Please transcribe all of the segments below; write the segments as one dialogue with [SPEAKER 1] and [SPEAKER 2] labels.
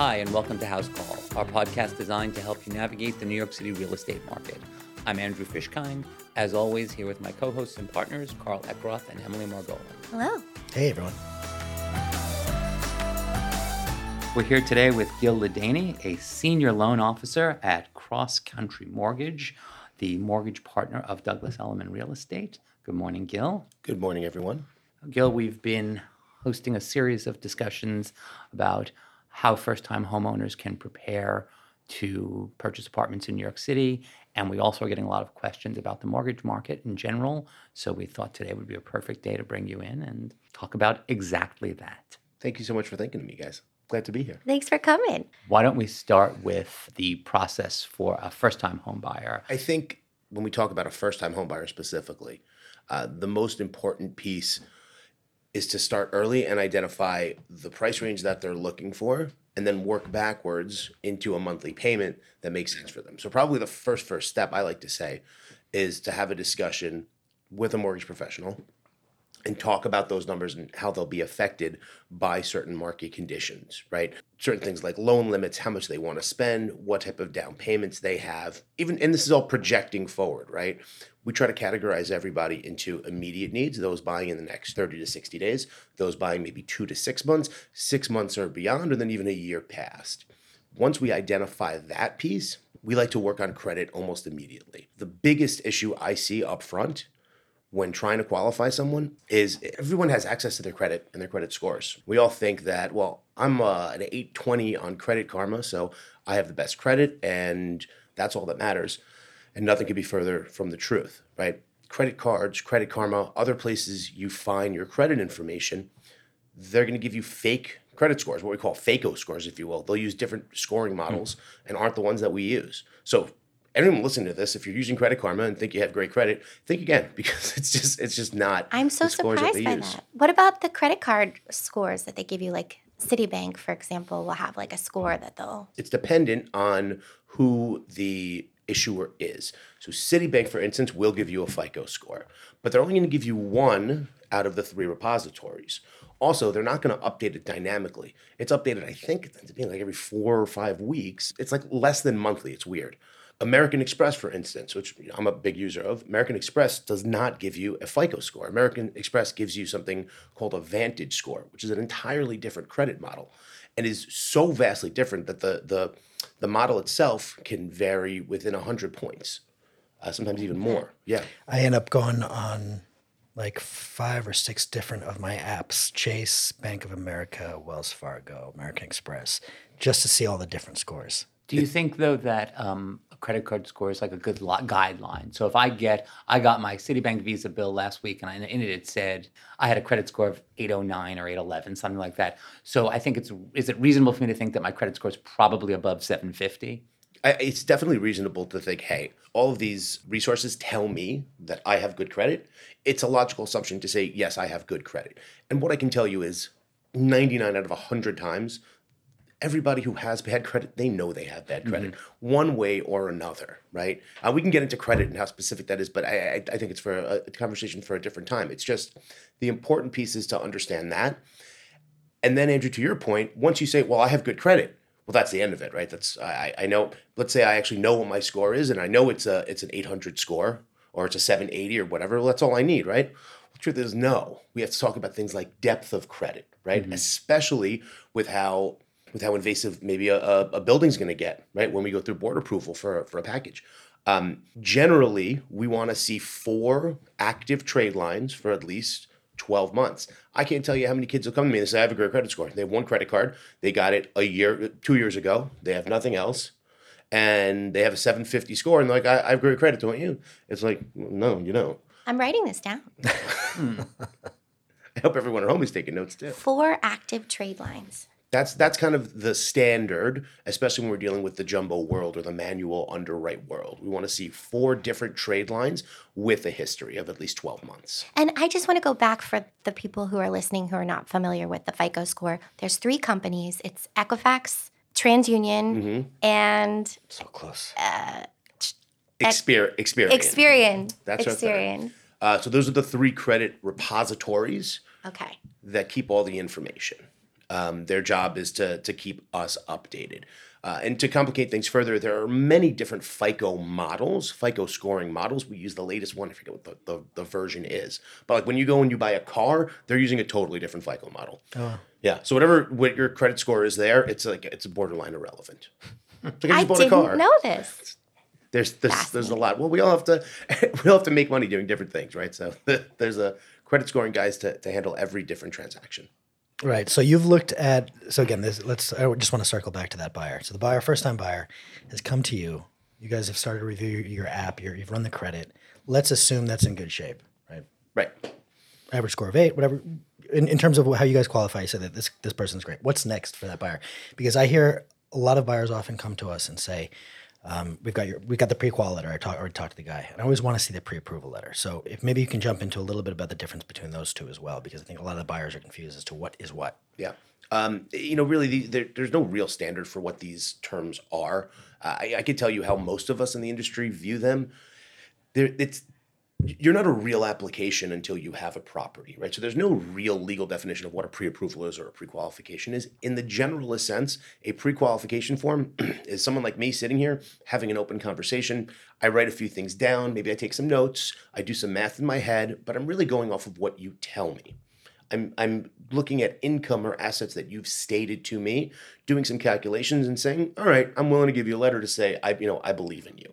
[SPEAKER 1] Hi, and welcome to House Call, our podcast designed to help you navigate the New York City real estate market. I'm Andrew Fishkind, as always, here with my co hosts and partners, Carl Ekroth and Emily Margolin.
[SPEAKER 2] Hello.
[SPEAKER 3] Hey, everyone.
[SPEAKER 1] We're here today with Gil Ledany, a senior loan officer at Cross Country Mortgage, the mortgage partner of Douglas Elliman Real Estate. Good morning, Gil.
[SPEAKER 3] Good morning, everyone.
[SPEAKER 1] Gil, we've been hosting a series of discussions about how first time homeowners can prepare to purchase apartments in New York City. And we also are getting a lot of questions about the mortgage market in general. So we thought today would be a perfect day to bring you in and talk about exactly that.
[SPEAKER 3] Thank you so much for thinking of me, guys. Glad to be here.
[SPEAKER 2] Thanks for coming.
[SPEAKER 1] Why don't we start with the process for a first time home buyer?
[SPEAKER 3] I think when we talk about a first time homebuyer specifically, uh, the most important piece is to start early and identify the price range that they're looking for and then work backwards into a monthly payment that makes sense for them. So probably the first first step I like to say is to have a discussion with a mortgage professional and talk about those numbers and how they'll be affected by certain market conditions, right? Certain things like loan limits, how much they want to spend, what type of down payments they have. Even and this is all projecting forward, right? We try to categorize everybody into immediate needs, those buying in the next 30 to 60 days, those buying maybe 2 to 6 months, 6 months or beyond, or then even a year past. Once we identify that piece, we like to work on credit almost immediately. The biggest issue I see up front when trying to qualify someone is everyone has access to their credit and their credit scores. We all think that, well, I'm uh, an 820 on Credit Karma, so I have the best credit and that's all that matters. And nothing could be further from the truth, right? Credit cards, Credit Karma, other places you find your credit information, they're going to give you fake credit scores, what we call FACO scores, if you will. They'll use different scoring models mm. and aren't the ones that we use. So anyone listening to this, if you're using Credit Karma and think you have great credit, think again because it's just it's just not.
[SPEAKER 2] I'm so surprised that by use. that. What about the credit card scores that they give you? Like Citibank, for example, will have like a score that they'll.
[SPEAKER 3] It's dependent on who the issuer is. So Citibank, for instance, will give you a FICO score, but they're only going to give you one out of the three repositories. Also, they're not going to update it dynamically. It's updated, I think, like every four or five weeks. It's like less than monthly. It's weird. American Express, for instance, which I'm a big user of, American Express does not give you a FICO score. American Express gives you something called a Vantage score, which is an entirely different credit model and is so vastly different that the, the, the model itself can vary within 100 points, uh, sometimes even more. Yeah.
[SPEAKER 4] I end up going on like five or six different of my apps Chase, Bank of America, Wells Fargo, American Express, just to see all the different scores.
[SPEAKER 1] Do you think though that um, a credit card score is like a good guideline? So if I get, I got my Citibank Visa bill last week, and I, in it it said I had a credit score of 809 or 811, something like that. So I think it's is it reasonable for me to think that my credit score is probably above 750?
[SPEAKER 3] I, it's definitely reasonable to think, hey, all of these resources tell me that I have good credit. It's a logical assumption to say, yes, I have good credit. And what I can tell you is 99 out of 100 times, everybody who has bad credit, they know they have bad credit mm-hmm. one way or another, right? Uh, we can get into credit and how specific that is, but I, I, I think it's for a, a, conversation for a different time. It's just the important piece is to understand that. And then, Andrew, to your point, once you say, well, I have good credit, well, that's the end of it, right? That's I, I know. Let's say I actually know what my score is, and I know it's a it's an 800 score or it's a 780 or whatever. Well, that's all I need, right? The truth is, no. We have to talk about things like depth of credit, right? Mm-hmm. Especially with how with how invasive maybe a, a, building's going to get, right? When we go through board approval for, for a package. Um, generally, we want to see four active trade lines for at least 12 months. I can't tell you how many kids will come to me and say, I have a great credit score. They have one credit card. They got it a year, two years ago. They have nothing else. And they have a 750 score. And they're like, I, I have great credit, don't you? It's like, no, you don't.
[SPEAKER 2] I'm writing this down.
[SPEAKER 3] I hope everyone at home is taking notes too.
[SPEAKER 2] Four active trade lines.
[SPEAKER 3] That's that's kind of the standard, especially when we're dealing with the jumbo world or the manual underwrite world. We want to see four different trade lines with a history of at least 12 months.
[SPEAKER 2] And I just want to go back for the people who are listening who are not familiar with the FICO score. There's three companies. It's Equifax, TransUnion, mm-hmm. and
[SPEAKER 4] so close.
[SPEAKER 3] Uh, Exper- Experian.
[SPEAKER 2] Experian. That's Experian.
[SPEAKER 3] Uh, so those are the three credit repositories.
[SPEAKER 2] Okay.
[SPEAKER 3] That keep all the information. Um, their job is to to keep us updated. Uh, and to complicate things further, there are many different FICO models, FICO scoring models. We use the latest one. I forget what the, the, the version is. But like when you go and you buy a car, they're using a totally different FICO model.
[SPEAKER 4] Oh.
[SPEAKER 3] Yeah. So whatever what your credit score is there, it's like it's borderline irrelevant. It's like
[SPEAKER 2] I
[SPEAKER 3] just bought
[SPEAKER 2] didn't know this.
[SPEAKER 3] There's there's, there's a lot. Well, we all have to we all have to make money doing different things, right? So there's a credit scoring guys to, to handle every different transaction.
[SPEAKER 4] Right. So you've looked at. So again, this let's. I just want to circle back to that buyer. So the buyer, first time buyer, has come to you. You guys have started to review your, app. You're, you've run the credit. Let's assume that's in good shape, right?
[SPEAKER 3] Right.
[SPEAKER 4] Average score of eight, whatever. In, in terms of how you guys qualify, you said that this this person's great. What's next for that buyer? Because I hear a lot of buyers often come to us and say, um, "We've got your, we got the pre-qual letter." I talk, already talked to the guy, and I always want to see the pre-approval letter. So if maybe you can jump into a little bit about the difference between those two as well, because I think a lot of the buyers are confused as to what is what.
[SPEAKER 3] Yeah. Um, you know, really, the, there, there's no real standard for what these terms are. Uh, I, I can tell you how most of us in the industry view them. There, it's you're not a real application until you have a property, right? So there's no real legal definition of what a pre-approval is or a pre-qualification is. In the generalist sense, a pre-qualification form is someone like me sitting here having an open conversation. I write a few things down, maybe I take some notes, I do some math in my head, but I'm really going off of what you tell me. I'm I'm looking at income or assets that you've stated to me, doing some calculations and saying, "All right, I'm willing to give you a letter to say I you know I believe in you."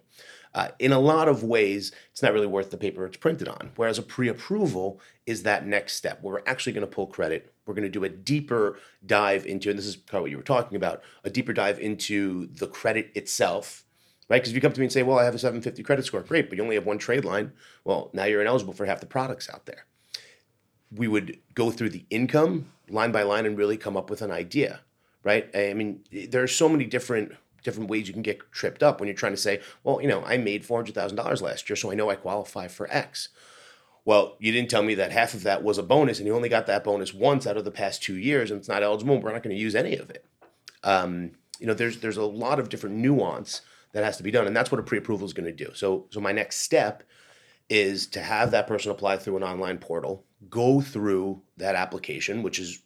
[SPEAKER 3] Uh, in a lot of ways, it's not really worth the paper it's printed on. Whereas a pre approval is that next step where we're actually going to pull credit. We're going to do a deeper dive into, and this is kind of what you were talking about, a deeper dive into the credit itself, right? Because if you come to me and say, well, I have a 750 credit score, great, but you only have one trade line, well, now you're ineligible for half the products out there. We would go through the income line by line and really come up with an idea, right? I mean, there are so many different different ways you can get tripped up when you're trying to say, well, you know, I made $400,000 last year, so I know I qualify for X. Well, you didn't tell me that half of that was a bonus, and you only got that bonus once out of the past two years, and it's not eligible. We're not going to use any of it. Um, you know, there's there's a lot of different nuance that has to be done, and that's what a pre-approval is going to do. So, so my next step is to have that person apply through an online portal, go through that application, which is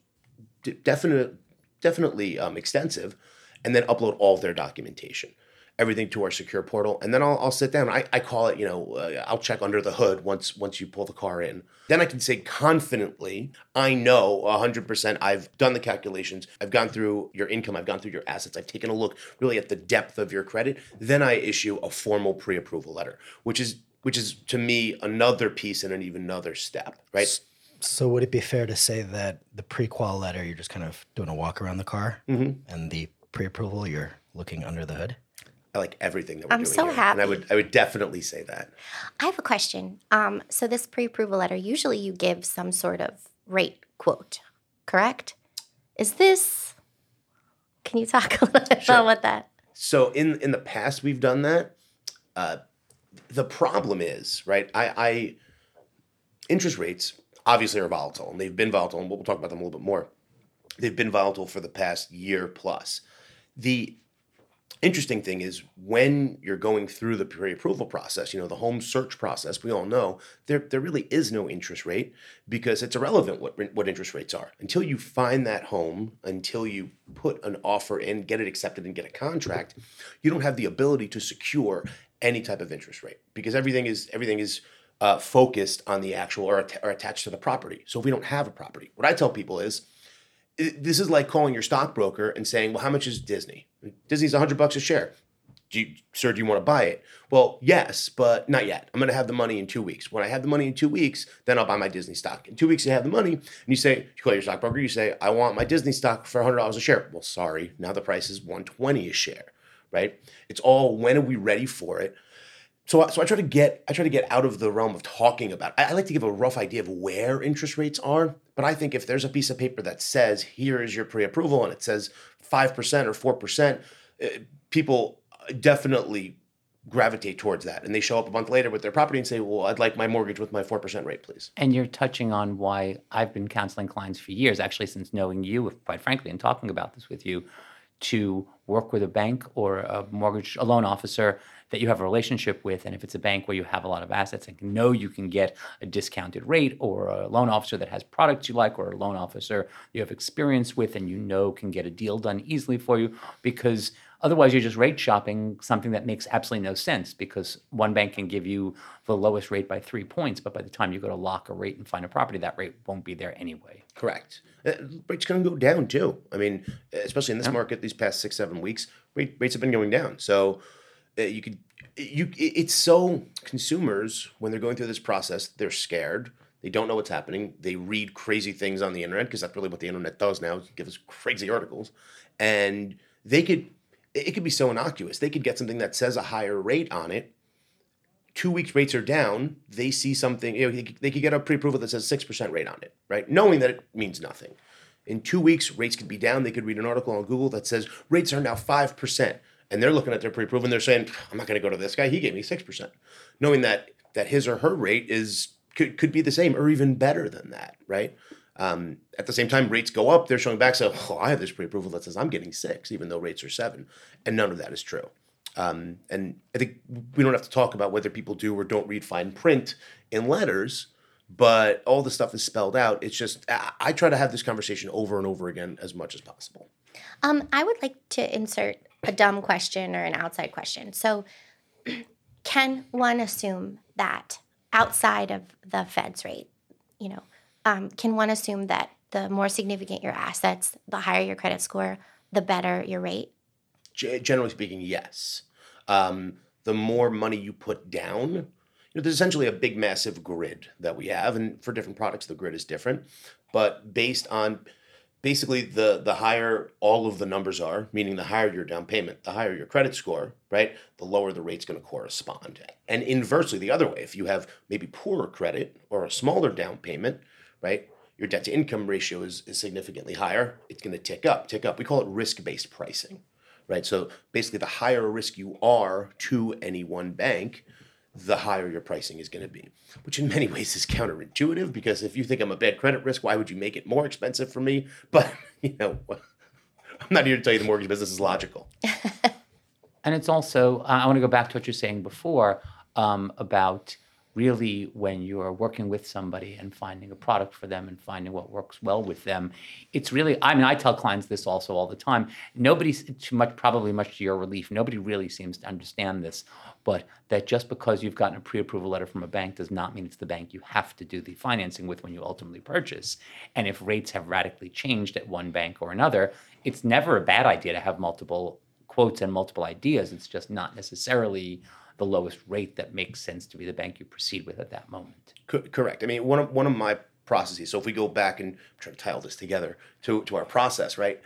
[SPEAKER 3] definite, definitely um, extensive, and then upload all of their documentation, everything to our secure portal. And then I'll, I'll sit down. I, I call it, you know, uh, I'll check under the hood once once you pull the car in. Then I can say confidently, I know 100% I've done the calculations. I've gone through your income. I've gone through your assets. I've taken a look really at the depth of your credit. Then I issue a formal pre-approval letter, which is which is to me another piece and an even another step, right?
[SPEAKER 4] So would it be fair to say that the pre-qual letter, you're just kind of doing a walk around the car, and the pre-approval, you're looking under the hood?
[SPEAKER 3] I like everything that we're doing.
[SPEAKER 2] I'm
[SPEAKER 3] doing
[SPEAKER 2] so
[SPEAKER 3] here. And I
[SPEAKER 2] happy.
[SPEAKER 3] would I would definitely say that.
[SPEAKER 2] I have a question. Um, so this pre-approval letter, usually you give some sort of rate quote, correct? Is this? Can you talk a little bit
[SPEAKER 3] Sure.
[SPEAKER 2] about that?
[SPEAKER 3] So in in the past we've done that. Uh, the problem is right. I, I interest rates obviously are volatile, and they've been volatile, and we'll talk about them a little bit more. They've been volatile for the past year plus. The interesting thing is when you're going through the pre-approval process, you know, the home search process, we all know there there really is no interest rate because it's irrelevant what what interest rates are. Until you find that home, until you put an offer in, get it accepted and get a contract, you don't have the ability to secure any type of interest rate because everything is everything is uh, focused on the actual or, or attached to the property. So if we don't have a property, what I tell people is this is like calling your stockbroker and saying, "Well, how much is Disney? Disney's 100 bucks a share. Do you, sir, do you want to buy it?" Well, yes, but not yet. I'm going to have the money in 2 weeks. When I have the money in 2 weeks, then I'll buy my Disney stock. In 2 weeks you have the money, and you say, you call your stockbroker, you say, "I want my Disney stock for $100 a share." Well, sorry, now the price is 120 a share, right? It's all when are we ready for it? So, so I try to get I try to get out of the realm of talking about. I, I like to give a rough idea of where interest rates are, but I think if there's a piece of paper that says here is your pre-approval and it says five percent or four percent, uh, people definitely gravitate towards that, and they show up a month later with their property and say, "Well, I'd like my mortgage with my four percent rate, please."
[SPEAKER 1] And you're touching on why I've been counseling clients for years, actually since knowing you, quite frankly, and talking about this with you, to work with a bank or a mortgage a loan officer that you have a relationship with and if it's a bank where you have a lot of assets and know you can get a discounted rate or a loan officer that has products you like or a loan officer you have experience with and you know can get a deal done easily for you because otherwise you're just rate shopping something that makes absolutely no sense because one bank can give you the lowest rate by 3 points but by the time you go to lock a rate and find a property that rate won't be there anyway
[SPEAKER 3] Correct. Uh, Rates going to go down too. I mean, especially in this market, these past six seven weeks, rate, rates have been going down. So you could you it's so consumers when they're going through this process, they're scared. They don't know what's happening. They read crazy things on the internet because that's really what the internet does now. Give us crazy articles, and they could it could be so innocuous. They could get something that says a higher rate on it, two weeks rates are down, they see something, you know, they, they could get a pre-approval that says 6% rate on it, right? Knowing that it means nothing. In two weeks, rates could be down. They could read an article on Google that says rates are now 5%. And they're looking at their pre-approval and they're saying, I'm not going to go to this guy. He gave me 6%. Knowing that that his or her rate is could, could be the same or even better than that, right? Um, at the same time, rates go up. They're showing back, so oh, I have this pre-approval that says I'm getting six, even though rates are seven, and none of that is true. Um, and I think we don't have to talk about whether people do or don't read fine print in letters, but all the stuff is spelled out. It's just I, I try to have this conversation over and over again as much as possible.
[SPEAKER 2] Um, I would like to insert a dumb question or an outside question. So, can one assume that outside of the Fed's rate, you know, um, can one assume that the more significant your assets, the higher your credit score, the better your rate?
[SPEAKER 3] G- generally speaking, yes. Um, the more money you put down, you know, there's essentially a big, massive grid that we have, and for different products, the grid is different. But based on basically the the higher all of the numbers are, meaning the higher your down payment, the higher your credit score, right? The lower the rate's going to correspond. And inversely, the other way, if you have maybe poorer credit or a smaller down payment, right? Your debt to income ratio is, is significantly higher. It's going to tick up, tick up. We call it risk based pricing right? So basically, the higher risk you are to any one bank, the higher your pricing is going to be, which in many ways is counterintuitive because if you think I'm a bad credit risk, why would you make it more expensive for me? But, you know, I'm not here to tell you the mortgage business is logical.
[SPEAKER 1] And it's also, I want to go back to what you're saying before um, about really when you're working with somebody and finding a product for them and finding what works well with them. It's really, I mean, I tell clients this also all the time. Nobody, too much, probably much to your relief, nobody really seems to understand this, but that just because you've gotten a pre approval letter from a bank does not mean it's the bank you have to do the financing with when you ultimately purchase. And if rates have radically changed at one bank or another, it's never a bad idea to have multiple quotes and multiple ideas. It's just not necessarily the lowest rate that makes sense to be the bank you proceed with at that moment.
[SPEAKER 3] Co- correct. I mean, one of one of my processes. So if we go back and try to tie all this together to to our process, right?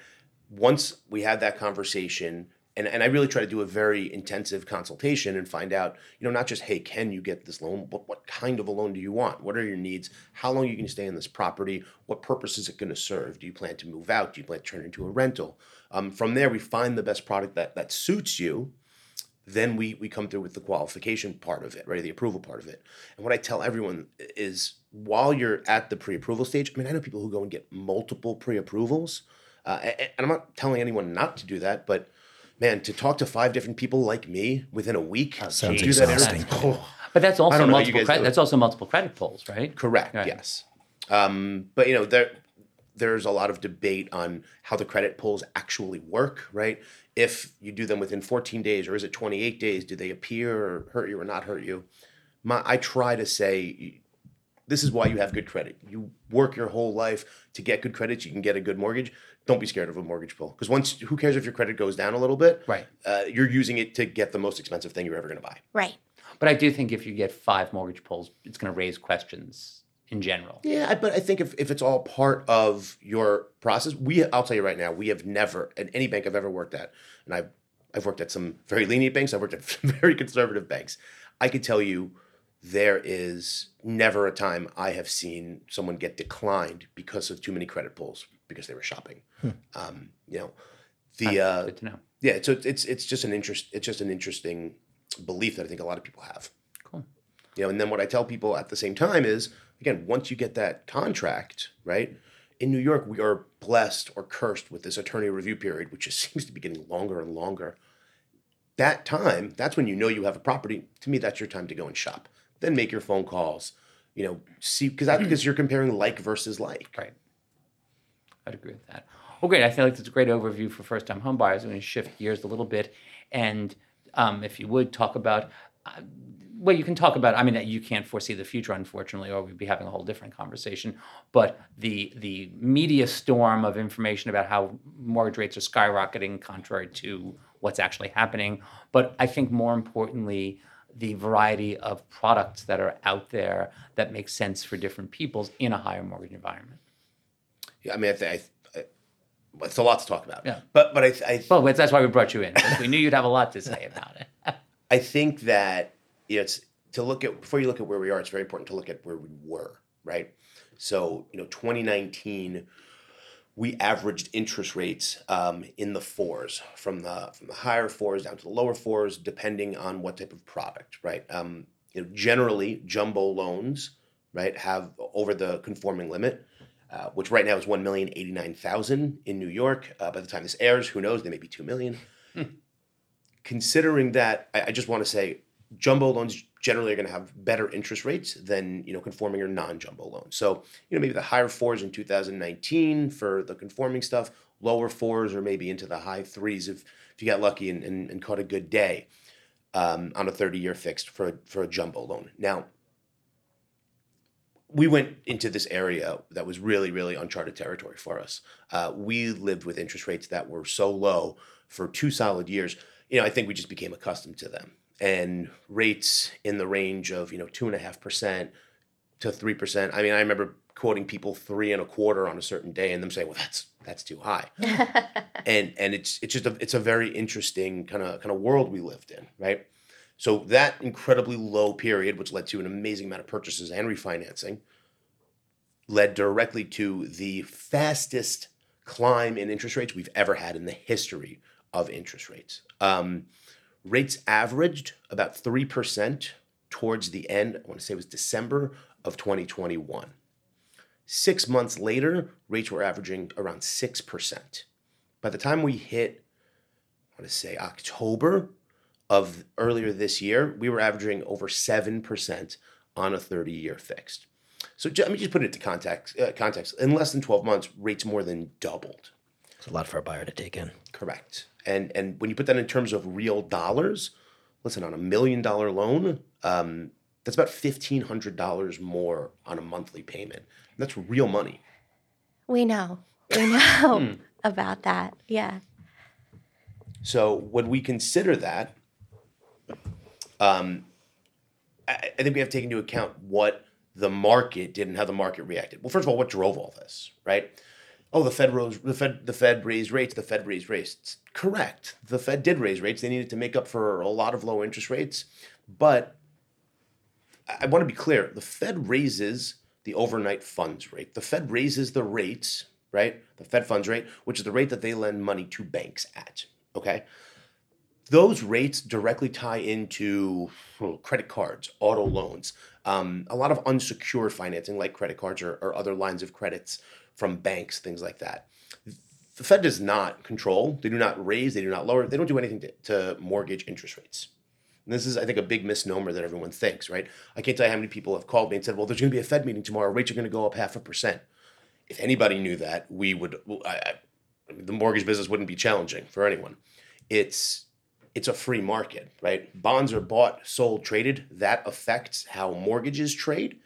[SPEAKER 3] Once we had that conversation, and and I really try to do a very intensive consultation and find out, you know, not just hey, can you get this loan? What what kind of a loan do you want? What are your needs? How long are you going to stay in this property? What purpose is it going to serve? Do you plan to move out? Do you plan to turn it into a rental? Um, from there, we find the best product that that suits you then we we come through with the qualification part of it, right? The approval part of it. And what I tell everyone is while you're at the pre-approval stage, I mean, I know people who go and get multiple pre-approvals, uh, and, and I'm not telling anyone not to do that, but man, to talk to five different people like me within a week,
[SPEAKER 4] sounds
[SPEAKER 3] do that
[SPEAKER 4] exhausting.
[SPEAKER 3] every- oh,
[SPEAKER 1] But that's also
[SPEAKER 3] don't know how you
[SPEAKER 1] multiple credit. That's also multiple credit pulls, right?
[SPEAKER 3] Correct.
[SPEAKER 1] Right.
[SPEAKER 3] Yes. Um, but you know there there's a lot of debate on how the credit pulls actually work, right? If you do them within 14 days or is it 28 days, do they appear or hurt you or not hurt you? My, I try to say this is why you have good credit. You work your whole life to get good credit. You can get a good mortgage. Don't be scared of a mortgage pull because once, who cares if your credit goes down a little bit?
[SPEAKER 1] Right.
[SPEAKER 3] Uh, you're using it to get the most expensive thing you're ever going to buy.
[SPEAKER 2] Right.
[SPEAKER 1] But I do think if you get five mortgage pulls, it's going to raise questions in general.
[SPEAKER 3] Yeah, but I think if, if it's all part of your process, we I'll tell you right now, we have never at any bank I've ever worked at, and I've I've worked at some very lenient banks, I've worked at very conservative banks. I could tell you there is never a time I have seen someone get declined because of too many credit pulls because they were shopping. Um, you know, the uh,
[SPEAKER 1] Good to know.
[SPEAKER 3] yeah, so it's it's just an interest it's just an interesting belief that I think a lot of people have. You know, and then what I tell people at the same time is again, once you get that contract, right? In New York, we are blessed or cursed with this attorney review period, which just seems to be getting longer and longer. That time, that's when you know you have a property. To me, that's your time to go and shop. Then make your phone calls. You know, see because that because you're comparing like versus like.
[SPEAKER 1] Right. I'd agree with that. Well, great. I feel like that's a great overview for first-time home buyers. I'm going to shift gears a little bit, and um, if you would talk about, uh, well, you can talk about. I mean, you can't foresee the future, unfortunately, or we'd be having a whole different conversation. But the the media storm of information about how mortgage rates are skyrocketing, contrary to what's actually happening. But I think more importantly, the variety of products that are out there that make sense for different peoples in a higher mortgage environment.
[SPEAKER 3] Yeah, I mean, I, th- I, I it's a lot to talk about.
[SPEAKER 1] Yeah.
[SPEAKER 3] But but I, I
[SPEAKER 1] Well, that's why we brought you in. we knew you'd have a lot to say about it.
[SPEAKER 3] I think that it's to look at before you look at where we are. It's very important to look at where we were, right? So you know, 2019, we averaged interest rates um, in the fours, from the from the higher fours down to the lower fours, depending on what type of product, right? Um, you know, generally, jumbo loans, right, have over the conforming limit. Uh, which right now is one million eighty nine thousand in New York. Uh, by the time this airs, who knows? They may be two million considering that, I, I just want to say jumbo loans generally are going to have better interest rates than you know conforming or non-jumbo loans. So you know maybe the higher fours in 2019 for the conforming stuff, lower fours or maybe into the high threes if if you got lucky and, and, and caught a good day um, on a 30-year fixed for a, for a jumbo loan. Now we went into this area that was really really uncharted territory for us. Uh, we lived with interest rates that were so low for two solid years you know, I think we just became accustomed to them. And rates in the range of, you know, two and a half percent to three percent. I mean, I remember quoting people three and a quarter on a certain day and them saying, Well, that's that's too high. and and it's it's just a it's a very interesting kind of kind of world we lived in, right? So that incredibly low period, which led to an amazing amount of purchases and refinancing, led directly to the fastest climb in interest rates we've ever had in the history of interest rates. Um, rates averaged about 3% towards the end, I want to say it was December of 2021. Six months later, rates were averaging around 6%. By the time we hit, I want to say October of earlier this year, we were averaging over 7% on a 30 year fixed. So let me just put it into context. Uh, context. In less than 12 months, rates more than doubled.
[SPEAKER 4] It's a lot for a buyer to take in.
[SPEAKER 3] Correct. And and when you put that in terms of real dollars, listen, on a million dollar loan, um, that's about fifteen hundred dollars more on a monthly payment. And that's real money.
[SPEAKER 2] We know. We know about that. Yeah.
[SPEAKER 3] So when we consider that, um, I, I think we have to take into account what the market did and how the market reacted. Well, first of all, what drove all this, right? Oh, the Fed rose. The Fed. The Fed raised rates. The Fed raised rates. Correct. The Fed did raise rates. They needed to make up for a lot of low interest rates, but I, want to be clear. The Fed raises the overnight funds rate. The Fed raises the rates, right? The Fed funds rate, which is the rate that they lend money to banks at. Okay. Those rates directly tie into credit cards, auto loans, um, a lot of unsecured financing like credit cards or, or other lines of credits from banks, things like that. The Fed does not control, they do not raise, they do not lower, they don't do anything to, to mortgage interest rates. And this is, I think, a big misnomer that everyone thinks, right? I can't tell you how many people have called me and said, well, there's going to be a Fed meeting tomorrow, rates are going to go up half a percent. If anybody knew that, we would, I, I, the mortgage business wouldn't be challenging for anyone. It's, it's a free market, right? Bonds are bought, sold, traded. That affects how mortgages trade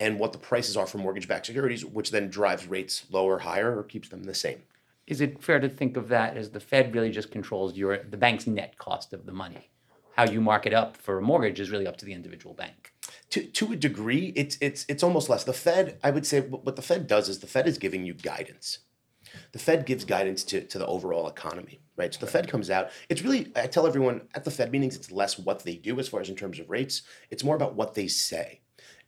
[SPEAKER 3] and what the prices are for mortgage backed securities, which then drives rates lower, higher, or keeps them the same.
[SPEAKER 1] Is it fair to think of that as the Fed really just controls your the bank's net cost of the money? How you mark it up for a mortgage is really up to the individual bank.
[SPEAKER 3] To, to a degree, it's it's it's almost less. The Fed, I would say, what the Fed does is the Fed is giving you guidance. The Fed gives guidance to, to the overall economy, right? So the Fed comes out. It's really, I tell everyone at the Fed meetings, it's less what they do as far as in terms of rates. It's more about what they say.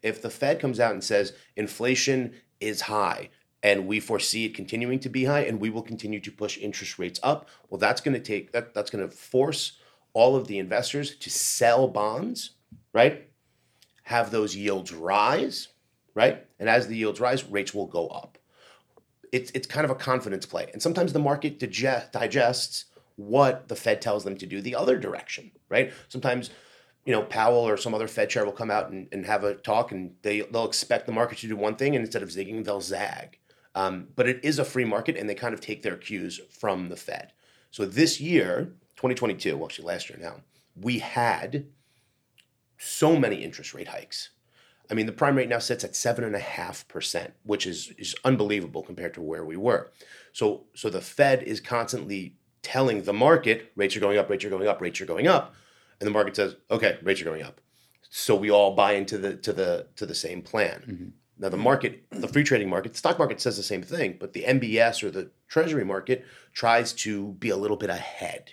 [SPEAKER 3] If the Fed comes out and says inflation is high and we foresee it continuing to be high and we will continue to push interest rates up, well, that's going to take that that's going to force all of the investors to sell bonds, right? Have those yields rise, right? And as the yields rise, rates will go up. it's it's kind of a confidence play, and sometimes the market digest, digests what the Fed tells them to do the other direction, right? Sometimes you know, Powell or some other Fed chair will come out and, and have a talk and they, they'll expect the market to do one thing and instead of zigging, they'll zag. Um, but it is a free market and they kind of take their cues from the Fed. So this year, 2022, well, actually last year now, we had so many interest rate hikes. I mean, the prime rate now sits at seven and a half percent, which is is unbelievable compared to where we were. So, so the Fed is constantly telling the market rates are going up, rates are going up, rates are going up and the market says, okay, rates are going up. So we all buy into the to the to the same plan. Mm-hmm. Now the market, the free trading market, the stock market says the same thing, but the MBS or the Treasury market tries to be a little bit ahead,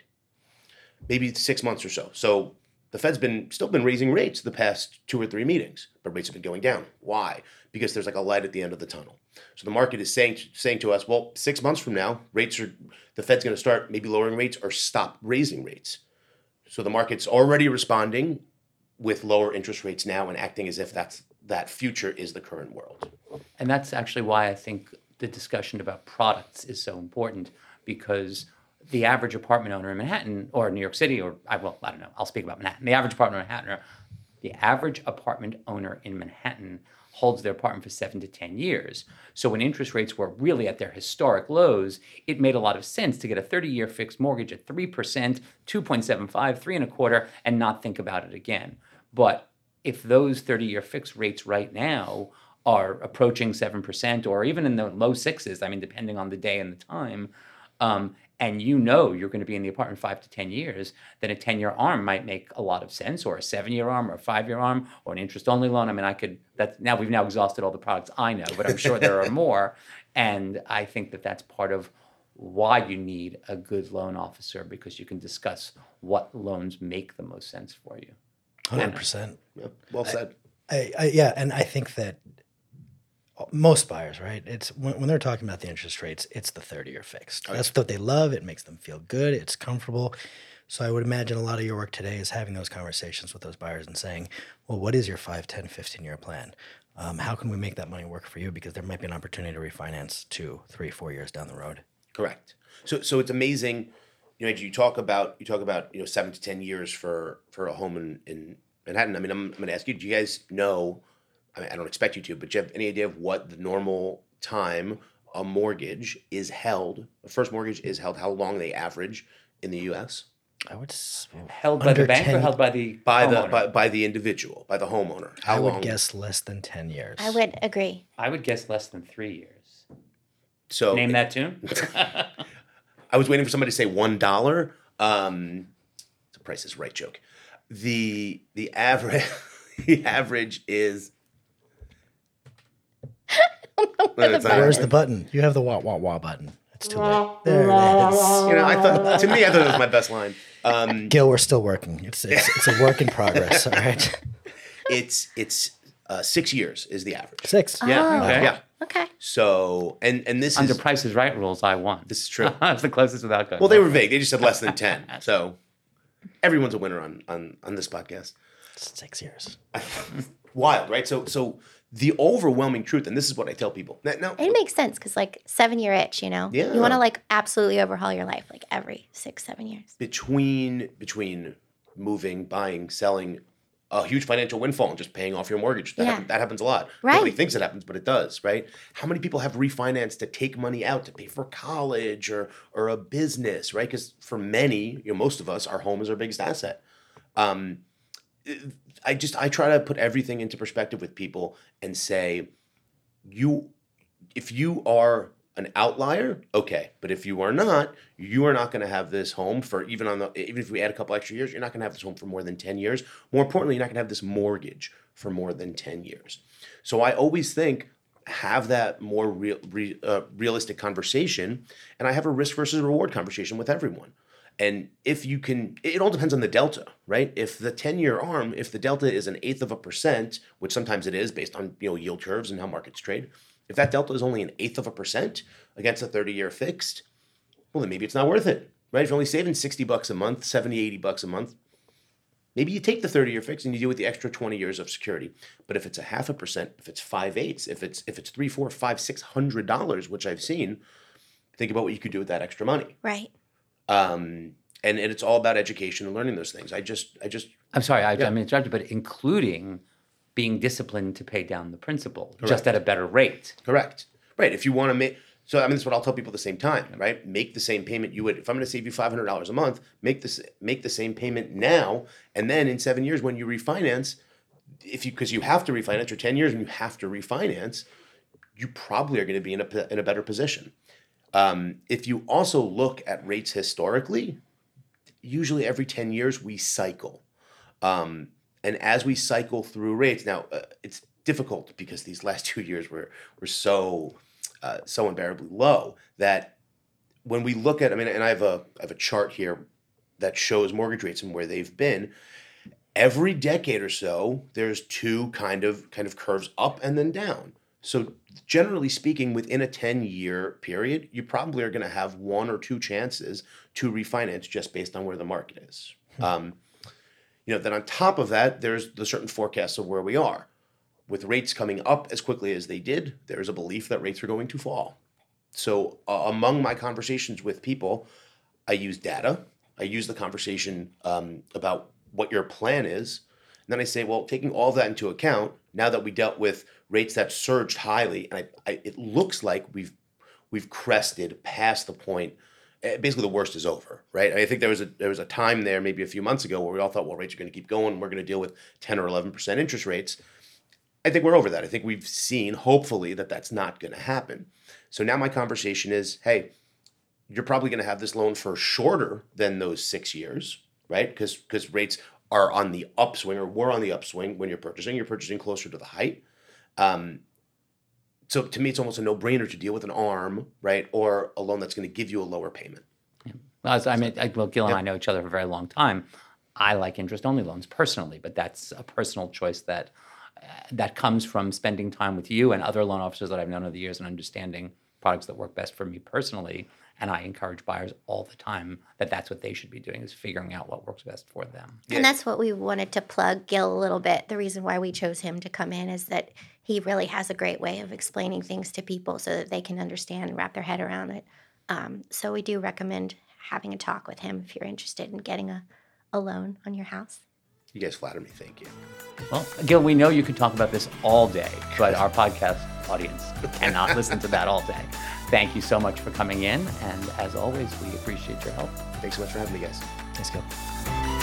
[SPEAKER 3] maybe six months or so. So the Fed's been still been raising rates the past two or three meetings, but rates have been going down. Why? Because there's like a light at the end of the tunnel. So the market is saying saying to us, well, six months from now, rates are the Fed's going to start maybe lowering rates or stop raising rates. So the market's already responding with lower interest rates now and acting as if that's that future is the current world.
[SPEAKER 1] And that's actually why I think the discussion about products is so important because the average apartment owner in Manhattan or New York City or I well I don't know I'll speak about Manhattan the average apartment in Manhattan the average apartment owner in Manhattan holds their apartment for seven to 10 years. So when interest rates were really at their historic lows, it made a lot of sense to get a 30 year fixed mortgage at 3%, 2.75, three and a quarter, and not think about it again. But if those 30 year fixed rates right now are approaching 7% or even in the low sixes, I mean, depending on the day and the time, um, and you know you're going to be in the apartment five to 10 years, then a 10 year arm might make a lot of sense, or a seven year arm, or a five year arm, or an interest only loan. I mean, I could, that's now we've now exhausted all the products I know, but I'm sure there are more. And I think that that's part of why you need a good loan officer because you can discuss what loans make the most sense for you.
[SPEAKER 4] 100%.
[SPEAKER 3] Yeah, well said.
[SPEAKER 4] I, I, yeah, and I think that most buyers, right? It's when, when, they're talking about the interest rates, it's the 30 year fixed. Okay. That's what they love. It makes them feel good. It's comfortable. So I would imagine a lot of your work today is having those conversations with those buyers and saying, well, what is your 5, 10, 15 year plan? Um, how can we make that money work for you? Because there might be an opportunity to refinance two, three, four years down the road.
[SPEAKER 3] Correct. So, so it's amazing. You know, you talk about you talk about you know seven to ten years for for a home in, in Manhattan. I mean, I'm, I'm going to ask you. Do you guys know I, mean, I don't expect you to, but do you have any idea of what the normal time a mortgage is held, a first mortgage is held, how long they average in the U.S.?
[SPEAKER 4] I would
[SPEAKER 1] held by the bank 10, or held by the
[SPEAKER 3] by homeowner? the by, by the individual by the homeowner.
[SPEAKER 4] How I would long? guess less than ten years.
[SPEAKER 2] I would agree.
[SPEAKER 1] I would guess less than three years.
[SPEAKER 3] So
[SPEAKER 1] name that tune.
[SPEAKER 3] I was waiting for somebody to say one dollar. Um, it's a Price is Right joke. The the average the average is
[SPEAKER 4] Where's the button? You have the wah wah wah button. It's too late. There it is.
[SPEAKER 3] You know, I thought to me, I thought it was my best line. Um,
[SPEAKER 4] Gil, we're still working. It's it's, it's a work in progress. All right.
[SPEAKER 3] It's it's uh, six years is the average.
[SPEAKER 4] Six.
[SPEAKER 3] Yeah.
[SPEAKER 2] Oh,
[SPEAKER 3] okay. Yeah.
[SPEAKER 2] Okay.
[SPEAKER 3] So and and this
[SPEAKER 1] under
[SPEAKER 3] is,
[SPEAKER 1] Price is Right rules, I won.
[SPEAKER 3] This is true.
[SPEAKER 1] That's the closest without going.
[SPEAKER 3] Well, they were vague. They just said less than ten. So everyone's a winner on on on this podcast.
[SPEAKER 4] Six years.
[SPEAKER 3] Wild, right? So so the overwhelming truth, and this is what I tell people. Now, now
[SPEAKER 2] it makes sense because like seven year itch, you know,
[SPEAKER 3] yeah.
[SPEAKER 2] you want to like absolutely overhaul your life like every six, seven years.
[SPEAKER 3] Between between moving, buying, selling, a huge financial windfall and just paying off your mortgage. That,
[SPEAKER 2] yeah.
[SPEAKER 3] happen, that happens a lot.
[SPEAKER 2] Right.
[SPEAKER 3] Nobody thinks it happens, but it does, right? How many people have refinanced to take money out to pay for college or or a business, right? Because for many, you know, most of us, our home is our biggest asset. Um, I just I try to put everything into perspective with people and say, you, if you are an outlier, okay, but if you are not, you are not going to have this home for even on the even if we add a couple extra years, you're not going to have this home for more than ten years. More importantly, you're not going to have this mortgage for more than ten years. So I always think have that more real, re, uh, realistic conversation, and I have a risk versus reward conversation with everyone. And if you can, it all depends on the delta, right? If the 10 year arm, if the delta is an eighth of a percent, which sometimes it is based on you know yield curves and how markets trade, if that delta is only an eighth of a percent against a 30 year fixed, well, then maybe it's not worth it, right? If you're only saving 60 bucks a month, 70, 80 bucks a month, maybe you take the 30 year fix and you deal with the extra 20 years of security. But if it's a half a percent, if it's five eighths, if it's if it's three, four, five, six hundred dollars, which I've seen, think about what you could do with that extra money.
[SPEAKER 2] Right.
[SPEAKER 3] Um, and, and it's all about education and learning those things. I just I just
[SPEAKER 1] I'm sorry, I,
[SPEAKER 3] Yeah.
[SPEAKER 1] I'm interrupted, but including being disciplined to pay down the principal just at a better rate.
[SPEAKER 3] Correct. Right. If you want to make so I mean that's what I'll tell people at the same time, right? Make the same payment you would if I'm going to save you five hundred dollars a month, make this make the same payment now, and then in seven years when you refinance, if you because you have to refinance or ten years and you have to refinance, you probably are going to be in a in a better position. Um, if you also look at rates historically, usually every ten years we cycle. Um, and as we cycle through rates, now uh, it's difficult because these last two years were were so uh, so unbearably low that when we look at, I mean, and I have a I have a chart here that shows mortgage rates and where they've been. Every decade or so, there's two kind of kind of curves up and then down. So generally speaking, within a 10 year period, you probably are going to have one or two chances to refinance just based on where the market is. Um, you know, then on top of that, there's the certain forecasts of where we are. With rates coming up as quickly as they did, there's a belief that rates are going to fall. So uh, among my conversations with people, I use data. I use the conversation um, about what your plan is. And then I say, well, taking all that into account, now that we dealt with rates that surged highly, and I, I, it looks like we've we've crested past the point. eh, Basically, the worst is over, right? I think there was a there was a time there, maybe a few months ago, where we all thought, well, rates are going to keep going. We're going to deal with ten or eleven percent interest rates. I think we're over that. I think we've seen, hopefully, that that's not going to happen. So now my conversation is, hey, you're probably going to have this loan for shorter than those six years, right? Because because rates are on the upswing or were on the upswing when you're purchasing. You're purchasing closer to the height. Um, so to me, it's almost a no-brainer to deal with an arm, right, or a loan that's going to give you a lower payment.
[SPEAKER 1] Well, as I mean, I, well, Gil and I know each other for a very long time. I like interest-only loans personally, but that's a personal choice that uh, that comes from spending time with you and other loan officers that I've known over the years and understanding products that work best for me personally. And I encourage buyers all the time that that's what they should be doing is figuring out what works best for them.
[SPEAKER 2] And that's what we wanted to plug Gil a little bit. The reason why we chose him to come in is that he really has a great way of explaining things to people so that they can understand and wrap their head around it. Um, so we do recommend having a talk with him if you're interested in getting a, a loan on your house.
[SPEAKER 3] You guys flatter me. Thank you.
[SPEAKER 1] Well, Gil, we know you could talk about this all day, but our podcast audience cannot listen to that all day. Thank you so much for coming in. And as always, we appreciate your help.
[SPEAKER 3] Thanks so much for having me, guys.
[SPEAKER 4] Thanks, Gil.